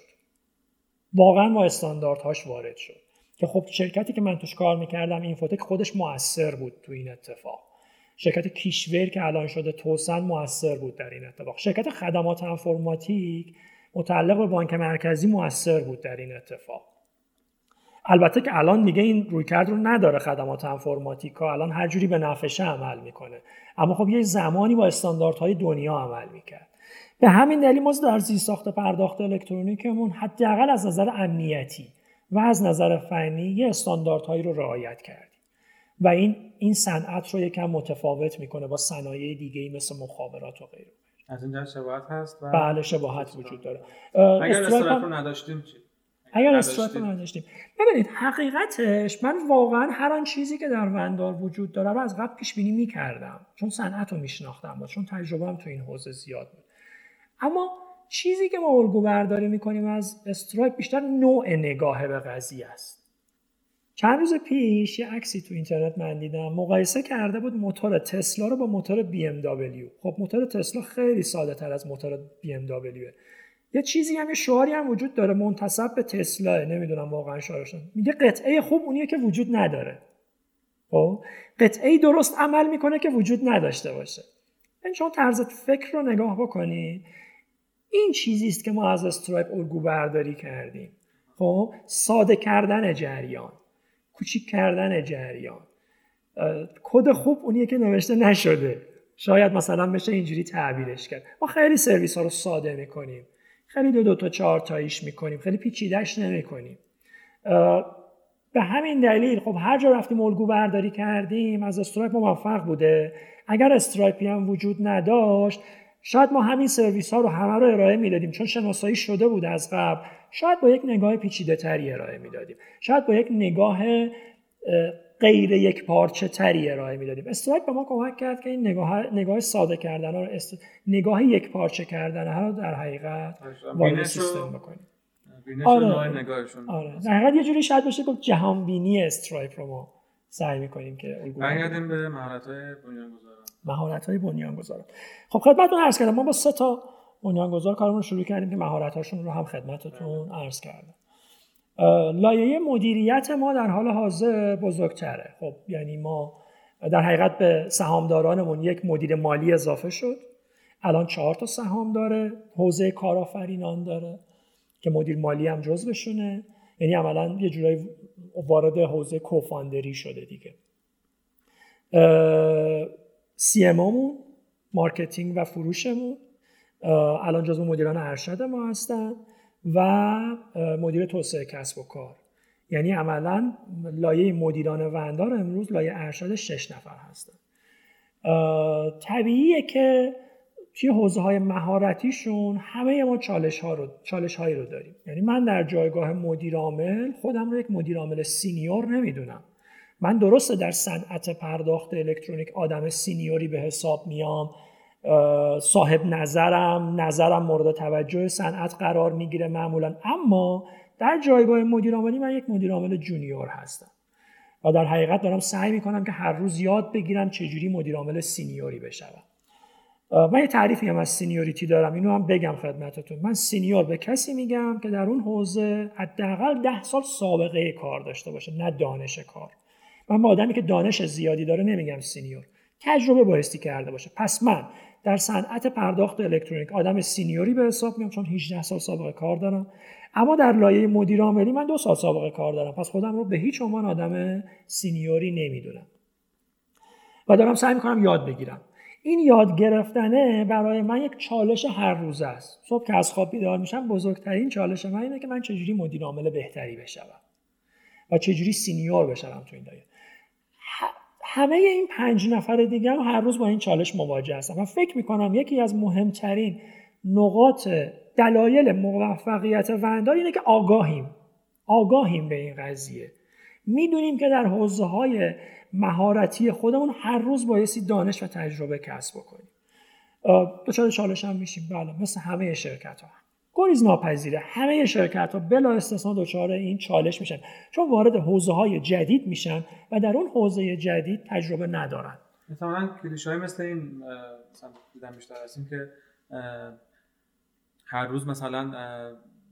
واقعا با استانداردهاش وارد شد. که خب شرکتی که من توش کار می‌کردم اینفوتک خودش موثر بود تو این اتفاق. شرکت کیشور که الان شده توسن موثر بود در این اتفاق. شرکت خدمات انفرماتیک متعلق به بانک مرکزی موثر بود در این اتفاق. البته که الان دیگه این رویکرد رو نداره خدمات انفرماتیکا الان هر جوری به نفشه عمل می‌کنه. اما خب یه زمانی با استانداردهای دنیا عمل می‌کرد. به همین دلیل ما در زیرساخت پرداخت الکترونیکمون حداقل از نظر امنیتی و از نظر فنی یه استانداردهایی رو رعایت کردیم و این این صنعت رو یکم متفاوت می‌کنه با صنایع دیگه مثل مخابرات و غیره. از اینجا شباهت هست و بله شباهت وجود داره. اگر استرایپ رو نداشتیم چی؟ اگر رو نداشتیم. ببینید حقیقتش من واقعا هر آن چیزی که در وندار وجود داره رو از قبل پیش بینی می‌کردم. چون صنعت رو میشناختم و چون تجربه تو این حوزه زیاد بود. اما چیزی که ما الگو برداری می‌کنیم از استرایپ بیشتر نوع نگاه به قضیه است. چند روز پیش یه عکسی تو اینترنت من دیدم. مقایسه کرده بود موتور تسلا رو با موتور بی ام دبلیو. خب موتور تسلا خیلی ساده تر از موتور بی ام دبلیو. یه چیزی هم یه شعاری هم وجود داره منتصب به تسلا نمی‌دونم واقعا شعارش میگه قطعه خوب اونیه که وجود نداره. خب؟ قطعه درست عمل می‌کنه که وجود نداشته باشه. این شما طرز فکر رو نگاه بکنید این چیزی است که ما از استرایپ الگو برداری کردیم. خب؟ ساده کردن جریان. کوچیک کردن جریان. کد خوب اونیه که نوشته نشده. شاید مثلا بشه اینجوری تعبیرش کرد. ما خیلی سرویس ها رو ساده می‌کنیم. خیلی دو دو تا چهار تاییش می‌کنیم. خیلی پیچیدهش نمی‌کنیم. به همین دلیل خب هر جا رفتیم الگو برداری کردیم از استرایپ موفق بوده. اگر استرایپی هم وجود نداشت شاید ما همین سرویس ها رو همه رو ارائه می‌دادیم چون شناسایی شده بود از قبل. شاید با یک نگاه پیچیده تری ارائه می‌دادیم. شاید با یک نگاه غیر یک پارچه تری ارائه می‌دادیم. استرایپ به ما کمک کرد که این نگاه نگاه ساده کردن رو است... نگاه یک پارچه کردن ها رو در حقیقت وارد سیستم بکنیم. آره نگاهشون. آره. در حقیقت یه جوری شاید بشه گفت جهان بینی استرایپ رو ما سعی می‌کنیم که برگردیم به مهارت های بنیانگذار. مهارت های بنیانگذار. خب خدمتتون عرض کردم ما با سه تا بنیانگذار کارمون رو شروع کردیم که مهارت هاشون رو هم خدمتتون عرض کردم. لایه مدیریت ما در حال حاضر بزرگتره. خب یعنی ما در حقیقت به سهامدارانمون یک مدیر مالی اضافه شد. الان چهار تا سهام داره حوزه کارآفرینان داره که مدیر مالی هم جزوشونه. یعنی عملا یه جورایی وارد حوزه کوفاندری شده دیگه. CMOمون مارکتینگ و فروشمون. الان جزو مدیران ارشد ما هستن و مدیر توسعه کسب و کار. یعنی عملا لایه مدیران وندار امروز لایه ارشد شش نفر هستن. طبیعیه که توی حوزه های مهارتیشون همه ما چالش, ها رو، چالش هایی رو داریم. یعنی من در جایگاه مدیر عامل خودم رو یک مدیر عامل senior نمی‌دونم. من درسته در صنعت پرداخت الکترونیک آدم senior ی به حساب میام صاحب نظرم نظرم مورد توجه صنعت قرار می‌گیره معمولا. اما در جایگاه مدیر عاملی من یک مدیر عامل junior هستم و در حقیقت دارم سعی می‌کنم که هر روز یاد بگیرم چجوری مدیر عامل senior ی بشوم. من یه تعریفی هم از seniority دارم اینو هم بگم خدمتتون. من senior به کسی میگم که در اون حوزه حداقل ده سال سابقه کار داشته باشه نه دانش کار. من با آدمی که دانش زیادی داره نمیگم senior. تجربه بایستی کرده باشه. پس من در صنعت پرداخت الکترونیک آدم senior ی به حساب میام چون 18 سال سابقه کار دارم. اما در لایه مدیر عاملی من دو سال سابقه کار دارم. پس خودم رو به هیچ عنوان آدم senior ی نمی‌دونم. و دارم سعی می‌کنم یاد بگیرم. این یاد گرفتنه برای من یک چالش هر روز است. صبح که از خواب بیدار میشم بزرگترین چالش من اینه که من چجوری مدیر عامل بهتری بشوم و چجوری سینیور بشم تو این دایره همه این پنج نفر دیگه هم هر روز با این چالش مواجه هستم و فکر می‌کنم یکی از مهمترین نقاط دلایل موفقیت وندار اینه که آگاهیم. آگاهیم به این قضیه. می‌دونیم که در حوزه های مهارتی خودمون هر روز بایستی دانش و تجربه کسب بکنیم. دچار چالش هم میشیم. بله مثل همه شرکت ها گریز ناپذیره. همه شرکت ها بلا استثنا دچار این چالش میشن. چون وارد حوزه های جدید میشن و در اون حوزه جدید تجربه ندارن. مثلا کلیش های مثل این مثلا دیدم بیشتر هستیم که هر روز مثلا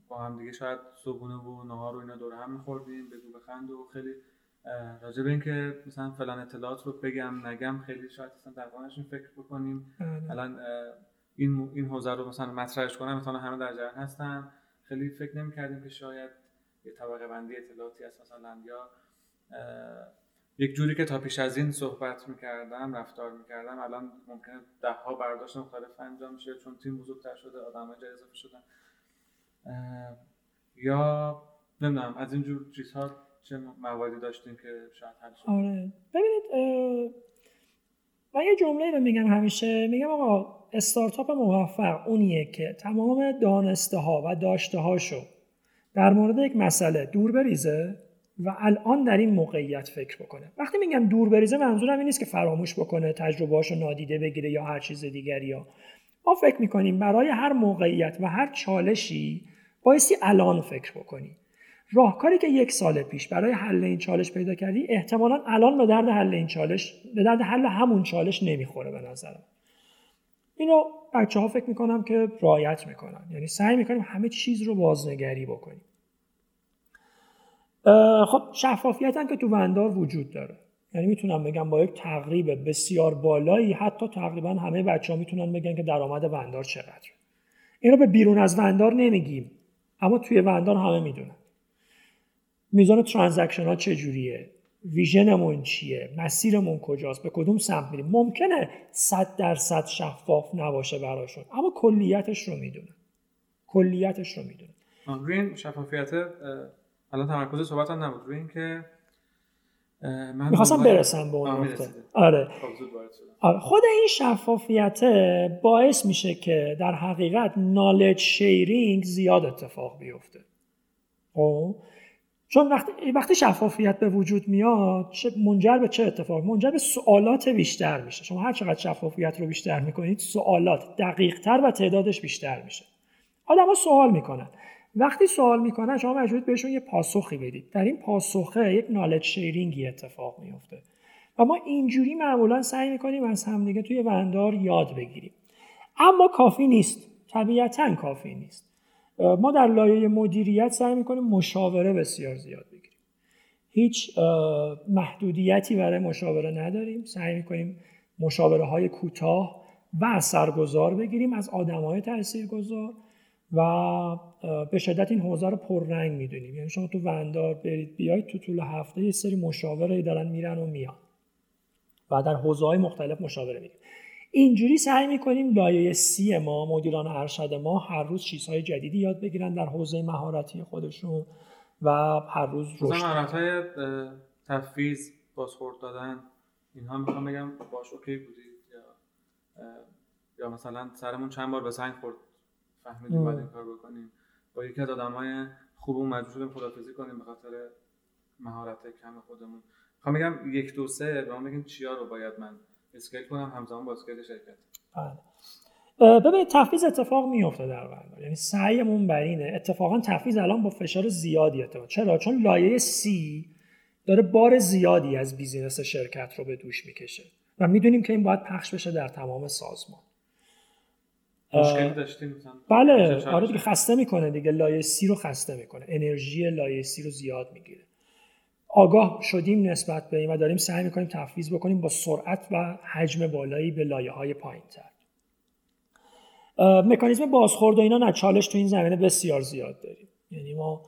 با هم دیگه شاید صبحونه و نهار و اینا دور هم میخوردیم بگو بخند و خیلی راجع به اینکه مثلا فلان اطلاعات رو بگم نگم خیلی شاید اصلا در فکر بکنیم. بله. الان این این حوزه رو مثلا مطرحش کنم مثلا همه در جریان هستن. خیلی فکر نمی‌کردیم که شاید یه طبقه بندی اطلاعاتی هست مثلا یا یک جوری که تا پیش از این صحبت می‌کردم رفتار می‌کردم الان ممکنه ده ها برداشت مختلف انجام میشه چون تیم بزرگتر شده آدم ها اضافه شدن. یا نمی‌دونم از اینجور چیزها چه مواردی داشتیم که شاید حل شد؟ آره. ببینید من یه جمله رو میگم همیشه. میگم آقا استارتاپ موفق اونیه که تمام دانسته ها و داشته هاشو در مورد یک مسئله دور بریزه و الان در این موقعیت فکر بکنه. وقتی میگم دور بریزه منظورم این نیست که فراموش بکنه تجربهاشو نادیده بگیره یا هر چیز دیگری یا ما فکر می‌کنیم برای هر موقعیت و هر چالشی بایستی الان فکر بکنی. راهکاری که یک سال پیش برای حل این چالش پیدا کردی احتمالا الان به درد حل این چالش به درد حل همون چالش نمی‌خوره به نظرم. اینو بچه ها فکر می‌کنم که رایت می‌کنن. یعنی سعی می‌کنیم همه چیز رو بازنگری بکنیم. خب شفافیت هم که تو وندار وجود داره. یعنی می‌تونم بگم با یک تقریب بسیار بالایی حتی تقریبا همه بچه ها می‌تونن بگن که درآمد وندار چقدر این رو به بیرون از وندار نمیگیم. اما توی وندار همه می‌دونن. میزان ترانزکشن ها چجوریه؟ ویژنمون چیه؟ مسیرمون کجاست؟ به کدوم سمت میریم؟ ممکنه صد درصد شفاف نباشه براشون اما کلیتش رو می‌دونن کلیتش رو می‌دونن روی این شفافیت الان تمرکز صحبت هم نبود. روی این که من می‌خواستم برسم به اون نقطه آره. خب، آره. خود این شفافیت باعث میشه که در حقیقت نالج شیرینگ زیاد اتفاق بیفته. خب؟ چون وقتی وقتی شفافیت به وجود میاد منجر به چه اتفاق؟ منجر به سوالات بیشتر میشه. شما هر چقدر شفافیت رو بیشتر می‌کنید سوالات دقیق تر و تعدادش بیشتر میشه. ها سوال می‌کنن. وقتی سوال می‌کنن شما مجبورید بهشون یه پاسخی بدید. در این پاسخه یک نالج شیرینگی اتفاق میفته و ما اینجوری معمولا سعی می‌کنیم از همدیگه توی وندار یاد بگیریم. اما کافی نیست. طبیعتا کافی نیست. ما در لایه مدیریت سعی می‌کنیم مشاوره بسیار زیاد بگیریم. هیچ محدودیتی برای مشاوره نداریم. سعی می‌کنیم مشاوره های کوتاه و اثرگذار بگیریم از آدم های تاثیرگذار و به شدت این حوزه رو پررنگ می‌دونیم. یعنی شما تو وندار برید بیاید تو طول هفته یه سری مشاوره دارن میرن و میان و در حوزه های مختلف مشاوره میریم اینجوری سعی می‌کنیم لایه سی ما مدیران ارشد ما هر روز چیزهای جدیدی یاد بگیرن در حوزه مهارتی خودشون و هر روز رشد. های تفویض بازخورد دادن اینها می‌خوام بگم باش اوکی بودید یا یا مثلا سرمون چند بار به سنگ خورد فهمیدیم باید این کار بکنیم. با یکی از آدمای خوبمون مجبور شدیم خدافظی کنیم به خاطر مهارت کم خودمون. می‌خوام بگم یک دو سه به ما بگیم چیا رو باید من scale کنم همزمان با scale شرکت. بله. ببینید تفویض اتفاق میفته در واقع یعنی سعیمون بر اینه. اتفاقا تفویض الان با فشار زیادی اتفاق. چرا؟ چون لایه C داره بار زیادی از business شرکت رو به دوش می‌کشه. و می‌دونیم که این باید پخش بشه در تمام سازمان. مشکلی داشتیم بله. آره دیگه خسته می‌کنه دیگه. لایه سی رو خسته می‌کنه. انرژی لایه سی رو زیاد می‌گیره. آگاه شدیم نسبت به این و داریم سعی می‌کنیم تفویض بکنیم با سرعت و حجم بالایی به لایه های پایین تر. مکانیزم بازخورد و اینا نه چالش تو این زمینه بسیار زیاد داریم. یعنی ما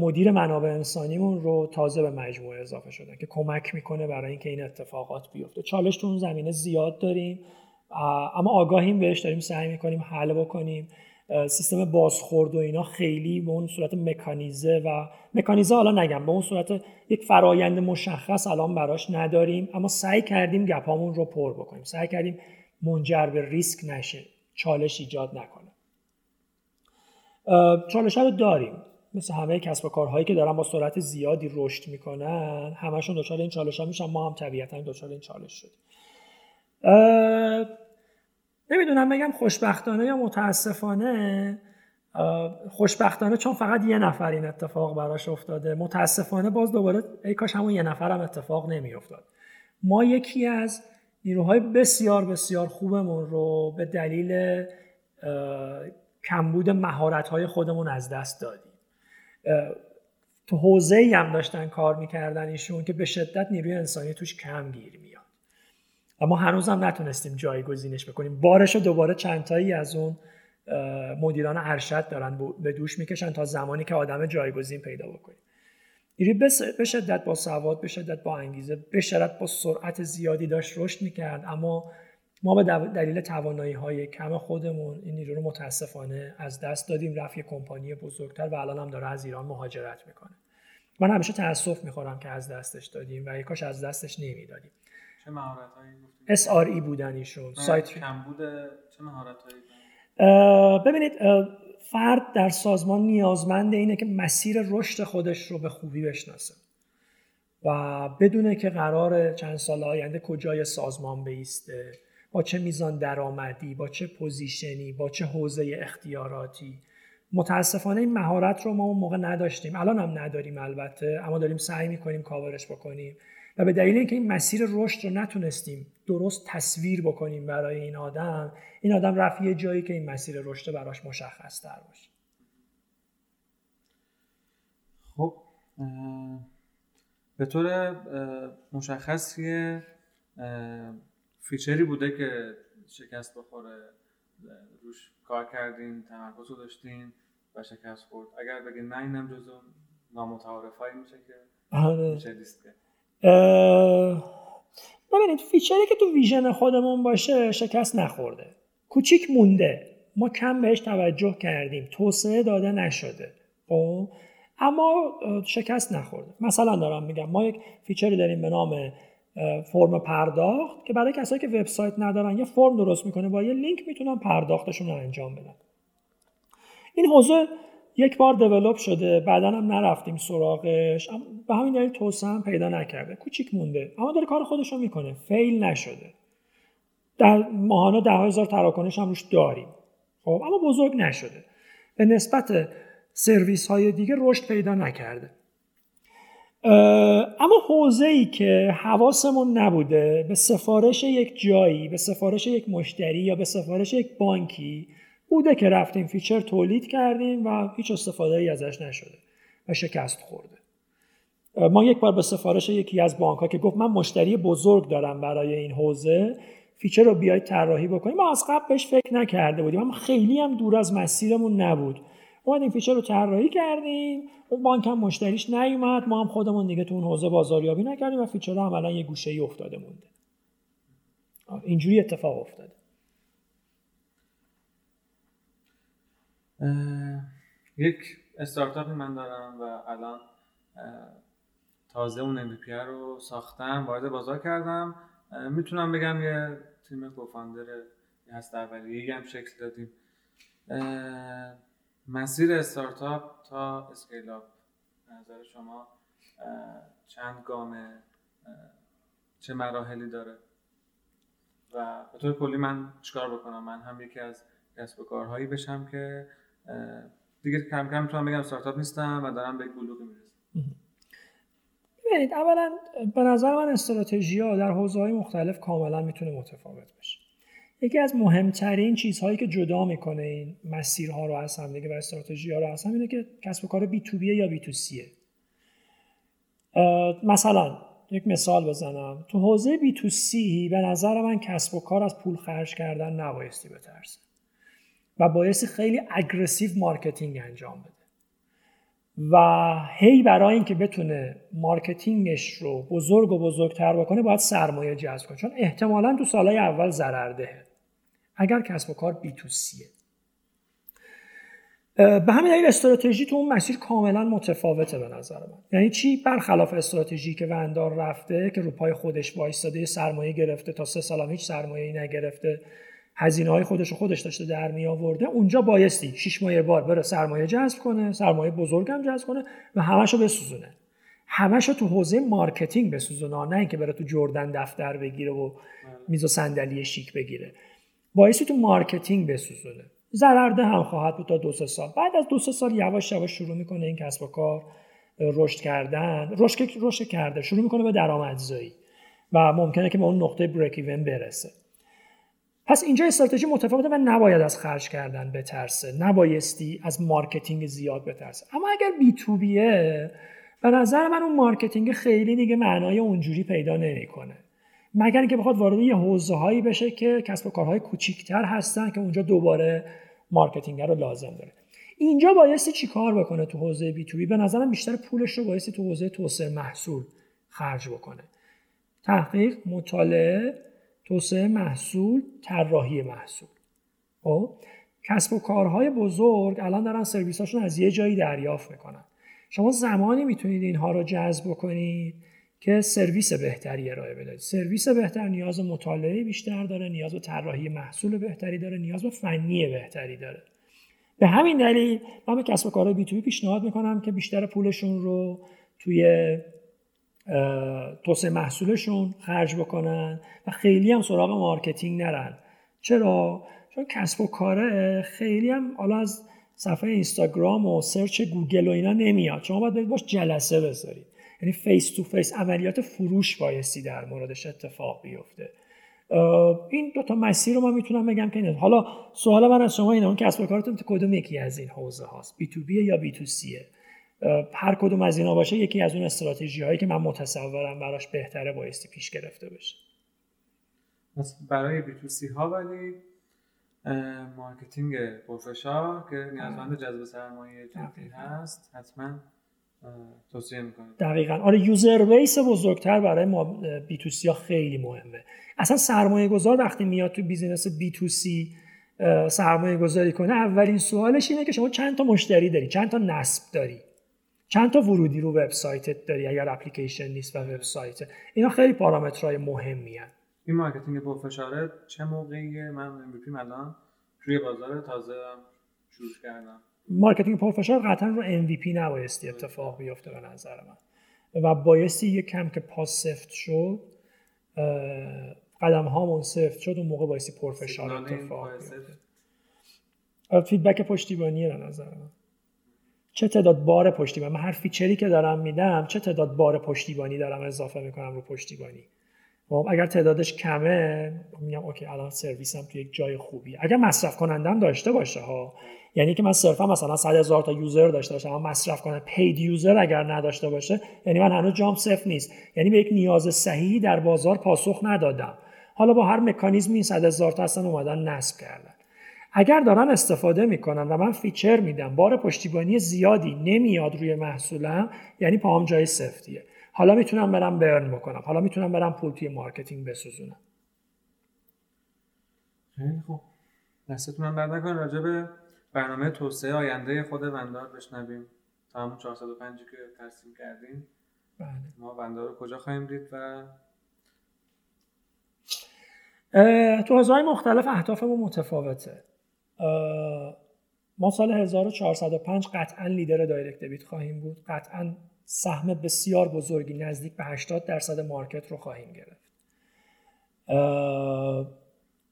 مدیر منابع انسانیمون رو تازه به مجموعه اضافه شدن که کمک می‌کنه برای اینکه این اتفاقات بیفته. چالش تو اون زمینه زیاد داریم اما آگاهیم بهش داریم سعی می‌کنیم حل بکنیم. سیستم بازخورد و اینا خیلی به اون صورت مکانیزه و مکانیزه حالا نگم به اون صورت یک فرایند مشخص الان براش نداریم اما سعی کردیم گپامون رو پر بکنیم. سعی کردیم منجر به ریسک نشه چالش ایجاد نکنه. چالش رو داریم. مثل همه کسب و کارهایی که دارن با سرعت زیادی رشد می‌کنن همشون دچار این چالش ها میشن ما هم طبیعتا دچار این چالش شدیم. نمی‌دونم بگم خوشبختانه یا متاسفانه خوشبختانه چون فقط یه نفر این اتفاق براش افتاده. متاسفانه باز دوباره ای کاش همون یه نفر هم اتفاق نمیافتاد. ما یکی از نیروهای بسیار بسیار خوبمون رو به دلیل کمبود مهارت خودمون از دست دادیم. تو حوزه هم داشتن کار می‌کردن ایشون که به شدت نیروی انسانی توش کم گیر میاد اما هنوز هم نتونستیم جایگزینش بکنیم. بارش دوباره چندتایی از اون مدیران ارشد دارن به دوش می‌کشن تا زمانی که آدم جایگزین پیدا بکنیم. نیروی به شدت با سواد به شدت با انگیزه به شدت با سرعت زیادی داشت رشد می‌کرد. اما ما به دلیل توانایی های کم خودمون این نیرو رو متاسفانه از دست دادیم. رفت یه کمپانی بزرگتر و الان هم داره از ایران مهاجرت می‌کنه. من همیشه تاسف می‌خورم که از دستش دادیم و یکاش از دستش نمی‌دادیم. چه مهارت هایی SRE بودن ایشون. سایت کم بوده. چه مهارت ببینید فرد در سازمان نیازمند اینه که مسیر رشد خودش رو به خوبی بشناسه و بدونه که قرار چند سال آینده کجای سازمان بیسته با چه میزان درآمدی با چه پوزیشنی با چه حوزه اختیاراتی. متاسفانه این مهارت رو ما اون موقع نداشتیم. الان هم نداریم البته اما داریم سعی می‌کنیم کاورش بکنیم. و به دلیل اینکه این مسیر رشد رو نتونستیم درست تصویر بکنیم برای این آدم این آدم رفت یه جایی که این مسیر رشد براش مشخص تر باشه. خب به طور مشخص فیچری بوده که شکست بخوره روش کار کردین تمرکز رو داشتین و شکست خورد. اگر بگین نه اینم جزو نامتعارف هایی میشه که آره. میشه ببینید feature ی که تو vision خودمون باشه شکست نخورده. کوچیک مونده. ما کم بهش توجه کردیم. توسعه داده نشده. خب؟ اما شکست نخورده. مثلا دارم میگم ما یک feature ی داریم به نام فرم پرداخت که برای کسایی که وبسایت ندارن یه فرم درست می‌کنه با یه لینک می‌تونن پرداختشون رو انجام بدن. این حوزه یک بار دیولپ شده بعدا هم نرفتیم سراغش. به همین دلیل توسعه هم پیدا نکرده. کوچیک مونده. اما داره کار خودش رو می‌کنه. فیل نشده. در ماهانه ده هزار تراکنش هم روش داریم. خب اما بزرگ نشده. به نسبت سرویس های دیگه رشد پیدا نکرده. اما حوزه ای که حواسمون نبوده به سفارش یک جایی به سفارش یک مشتری یا به سفارش یک بانکی بوده که رفتیم feature تولید کردیم و هیچ استفاده ای ازش نشده و شکست خورده. ما یک بار به سفارش یکی از بانک ها که گفت من مشتری بزرگ دارم برای این حوزه feature رو بیاید طراحی بکنیم. ما از قبل بهش فکر نکرده بودیم اما خیلی هم دور از مسیرمون نبود. اومدیم feature رو طراحی کردیم اون بانک هم مشتریش نیومد ما هم خودمون دیگه تو اون حوزه بازاریابی نکردیم و feature هم الان یه گوشه ای افتاده مونده. اینجوری اتفاق افتاده. یک استارتاپی من دارم و الان تازه اون MVP رو ساختم وارد بازار کردم. می‌تونم بگم یه تیم کوفاندر هست اولیه هم شکل دادیم. مسیر استارتاپ تا اسکیل اپ نظر شما چند گامه چه مراحلی داره؟ و به طور کلی من چیکار بکنم؟ من هم یکی از کسب و کارهایی بشم که دیگه کم کم می‌تونم بگم استارتاپ نیستم و دارم به بلوغی می‌رسم. ببینید اولا به نظر من استراتژی ها در حوزه های مختلف کاملا می‌تونه متفاوت باشه. یکی از مهمترین چیزهایی که جدا می‌کنه این مسیرها رو از هم دیگه و استراتژی ها رو از هم اینه که کسب و کار بی تو یا بی تو سیه مثلا یک مثال بزنم. تو حوزه بی تو سی به نظر من کسب و کار از پول خرج کردن نبایستی بترسه. و بایستی خیلی aggressive marketing انجام بده. و هی برای اینکه بتونه marketing ش رو بزرگ و بزرگتر بکنه باید سرمایه جذب کنه. چون احتمالا تو سالهای اول ضرردهه اگر کسب و کار بی تو سیه به همین دلیل استراتژی تو اون مسیر کاملا متفاوته به نظر من. یعنی چی؟ برخلاف استراتژی که وندار رفته که رو پای خودش وایستاده سرمایه گرفته تا سه سال هیچ سرمایه نگرفته. هزینه های خودش رو خودش داشته در می آورده اونجا بایستی شش ماه یه بار بره سرمایه جذب کنه سرمایه بزرگ هم جذب کنه و همشو بسوزونه. همشو تو حوزه marketing بسوزونه نه اینکه بره تو جردن دفتر بگیره و میز و صندلی شیک بگیره. بایستی تو marketing بسوزونه. ضررده هم خواهد بود تا دو سه سال. بعد از دو سه سال یواش یواش شروع می‌کنه این کسب و کار رشد کردن رشد رشد کرده شروع می‌کنه به درآمدزایی. و ممکنه که به اون نقطه break even برسه. پس اینجا استراتژی متفاوته و نباید از خرج کردن بترسه. نبایستی از marketing زیاد بترسه. اما اگر B2B ه به نظر من اون marketing خیلی دیگه معنای اونجوری پیدا نمی‌کنه. مگر اینکه بخواد وارد یه حوزه هایی بشه که کسب و کارهای کوچیکتر هستن که اونجا دوباره marketing رو لازم داره. اینجا بایستی چی کار بکنه تو حوزه B2B به نظرم بیشتر پولش رو بایستی تو حوزه توسعه محصول خرج بکنه. تحقیق مطالعه توسعه محصول طراحی محصول. خب کسب و کارهای بزرگ الان دارن سرویساشون از یه جایی دریافت می‌کنن. شما زمانی می‌تونید اینها رو جذب کنید که سرویس بهتری ارائه بدهید سرویس بهتر نیاز مطالعه بیشتر داره نیاز به طراحی محصول بهتری داره نیاز به فنی بهتری داره. به همین دلیل من به کسب و کارهای بی پیشنهاد می‌کنم که بیشتر پولشون رو توی توسعه محصولشون خرج بکنن و خیلی هم سراغ marketing نرن. چرا؟ چون کسب و کاره خیلی هم حالا از صفحه اینستاگرام و search گوگل و اینا نمیاد. شما باید باش جلسه بذارید. یعنی face to face عملیات فروش بایستی در موردش اتفاق بیفته. این دو تا مسیر رو من می‌تونم بگم که حالا سوال من از شما اینه اون کسب و کارتون کدوم یکی از این حوزه هاست B2B یا B2C ه هر کدوم از اینا باشه یکی از اون استراتژی هایی که من متصورم براش بهتره بایستی پیش گرفته بشه. برای B2C ها ولی marketing پرفشار که نیازمند جذب سرمایه جدی هست حتما توصیه می‌کنم. دقیقا. آره user base بزرگتر برای ما B2C ها خیلی مهمه. اصلا سرمایه گذار وقتی میاد تو business B2C سرمایه گذاری کنه اولین سوالش اینه که شما چند تا مشتری داری چند تا نصب داری؟ چند تا ورودی رو وبسایتت داری اگر اپلیکیشن نیست و وبسایت. اینا خیلی پارامترهای مهمی هن. این marketing پرفشاره چه موقعیه من MVP الان توی بازار تازه شروع کردم. marketing پرفشار قطعا رو MVP نبایستی اتفاق بیفته به نظر من. و بایستی یه کم که پاس سفت شد قدم هامون سفت شد اون موقع بایستی پرفشار اتفاق بیفته. feedback پشتیبانیه به نظر من. چه تعداد بار پشتیبانی من هر feature ی که دارم میدم چه تعداد بار پشتیبانی دارم اضافه می‌کنم رو پشتیبانی؟ خب اگر تعدادش کمه میگم okay الان سرویسم تو یک جای خوبی اگر مصرف کنندم داشته باشه ها. یعنی که من صرفا مثلا 100 هزار تا user داشته باشم اما مصرف کنه paid user اگر نداشته باشه یعنی من هنوز جام سفت نیست. یعنی به یک نیاز صحیحی در بازار پاسخ ندادم. حالا با هر مکانیزمی 100 هزار تا اصلا اومدن نصب کردن. اگر دارن استفاده می‌کنن و من feature میدم بار پشتیبانی زیادی نمیاد روی محصولم یعنی پاهم جای سفتیه. حالا می‌تونم برم burn بکنم. حالا می‌تونم برم پول توی marketing بسوزونم. خیلی خوب. دستتون هم درد نکنه راجع به برنامه توسعه آینده خود وندار بشنویم. تا همون 405 که ترسیم کردیم. بله. ما وندار رو کجا خواهیم دید و تو حوزه‌های مختلف اهدافمون متفاوته. ما سال 1405 قطعا لیدر دایرکت دبیت خواهیم بود. قطعا سهم بسیار بزرگی نزدیک به 80 درصد مارکت رو خواهیم گرفت.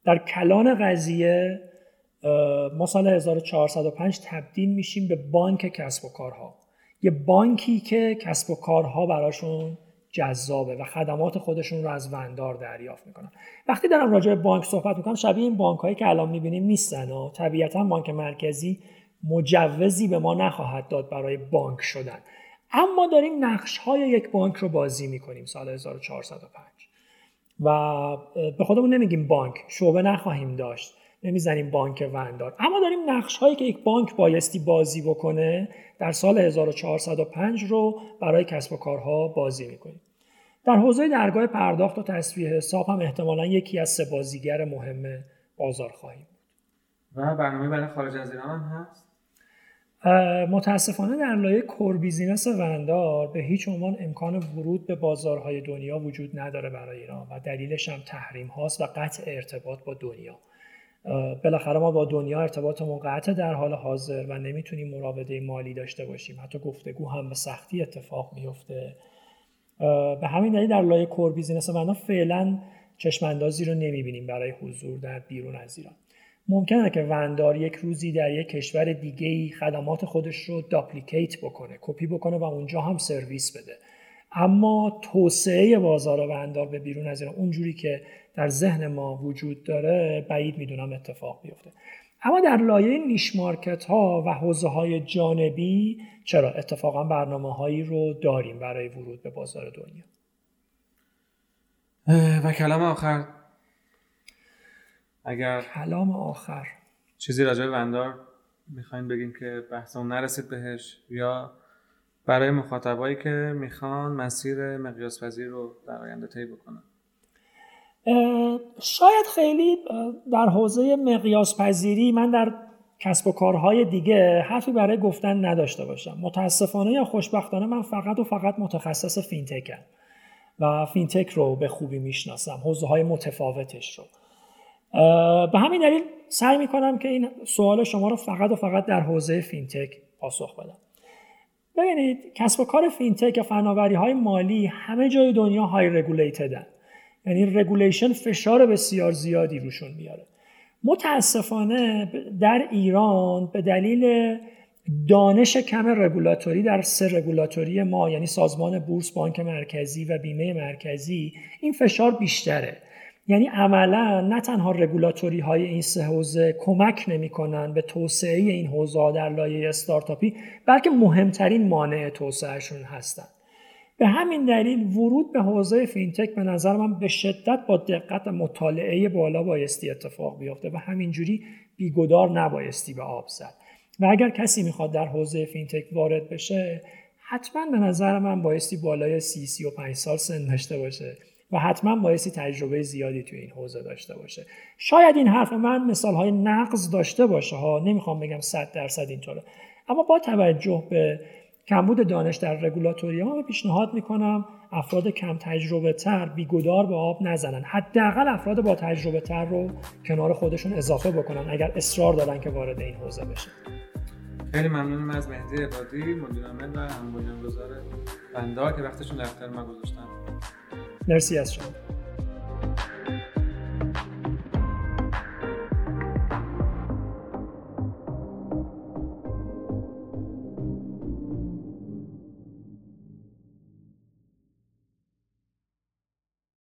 در کلان قضیه ما سال 1405 تبدیل میشیم به بانک کسب و کارها. یه بانکی که کسب و کارها براشون جذابه و خدمات خودشون رو از وندار دریافت می‌کنن. وقتی دارم راجع به بانک صحبت می‌کنم شبیه این بانک هایی که الان می‌بینیم نیستن و طبیعتا بانک مرکزی مجوزی به ما نخواهد داد برای بانک شدن. اما داریم نقش های یک بانک رو بازی می‌کنیم سال 1405 و به خودمون نمیگیم بانک شعبه نخواهیم داشت. نمی‌زنیم بانک وندار. اما داریم نقش هایی که یک بانک بایستی بازی بکنه در سال 1405 رو برای کسب و کارها بازی می‌کنیم. در حوزه درگاه پرداخت و تصویه حساب هم احتمالا یکی از سه بازیگر مهم بازار خواهیم و برنامه برای خارج از ایران هم هست؟ متاسفانه در لایه کور بیزینس وندار به هیچ عنوان امکان ورود به بازارهای دنیا وجود نداره برای ایران و دلیلش هم تحریم هاست و قطع ارتباط با دنیا. بالاخره ما با دنیا ارتباطمون قطع در حال حاضر و نمی‌تونیم مراوده مالی داشته باشیم. حتی گفتگو هم به سختی اتفاق میفته. به همین دلیل در لایه core business وندار فعلا چشماندازی رو نمی‌بینیم برای حضور در بیرون از ایران. ممکنه که وندار یک روزی در یک کشور دیگه خدمات خودش رو duplicate بکنه کپی بکنه و اونجا هم سرویس بده. اما توسعه بازار وندار به بیرون از ایران. اونجوری که در ذهن ما وجود داره بعید می‌دونم اتفاق بیفته. اما در لایه نیش مارکت ها و حوزه های جانبی چرا؟ اتفاقا برنامه هایی رو داریم برای ورود به بازار دنیا. و کلام آخر. اگر کلام آخر. چیزی راجع به وندار می‌خواین بگیم که بحثمون نرسید بهش یا برای مخاطبایی که می‌خوان مسیر مقیاس پذیر رو در آینده طی بکنن. شاید خیلی در حوزه مقیاس پذیری من در کسب و کارهای دیگه حرفی برای گفتن نداشته باشم. متاسفانه یا خوشبختانه من فقط و فقط متخصص fintech م و fintech رو به خوبی می‌شناسم حوزه های متفاوتش رو. به همین دلیل سعی می‌کنم که این سوال شما رو فقط و فقط در حوزه fintech پاسخ بدم. ببینید کسب و کار fintech یا فناوری های مالی همه جای دنیا highly regulated ن یعنی regulation فشار بسیار زیادی روشون میاره. متاسفانه در ایران به دلیل دانش کم رگولاتوری در سه رگولاتوری ما یعنی سازمان بورس بانک مرکزی و بیمه مرکزی این فشار بیشتره. یعنی عملا نه تنها رگولاتوری های این سه حوزه کمک نمی‌کنن به توسعه این حوزه در لایه استارتاپی بلکه مهمترین مانع توسعهشون هستند به همین دلیل ورود به حوزه fintech به نظر من به شدت با دقت مطالعه بالا بایستی اتفاق بیفته و همینجوری بی‌گدار نبایستی به آب زد. و اگر کسی می‌خواد در حوزه fintech وارد بشه حتما به نظر من بایستی بالای سی سی و پنج سال سن داشته باشه. و حتما بایستی تجربه زیادی توی این حوزه داشته باشه. شاید این حرف من مثال های نقض داشته باشه ها نمی‌خوام بگم 100 درصد اینطوره. اما با توجه به کمبود دانش در رگولاتوری ها پیشنهاد می‌کنم افراد کم تجربه تر بیگدار به آب نزنن. حداقل افراد با تجربه تر رو کنار خودشون اضافه بکنن اگر اصرار دارن که وارد این حوزه بشن. خیلی ممنونم از مهدی عبادی مدیر عامل و هم بنیانگذار بنده که وقتشون در اختیار ما گذاشتن. مرسی از شما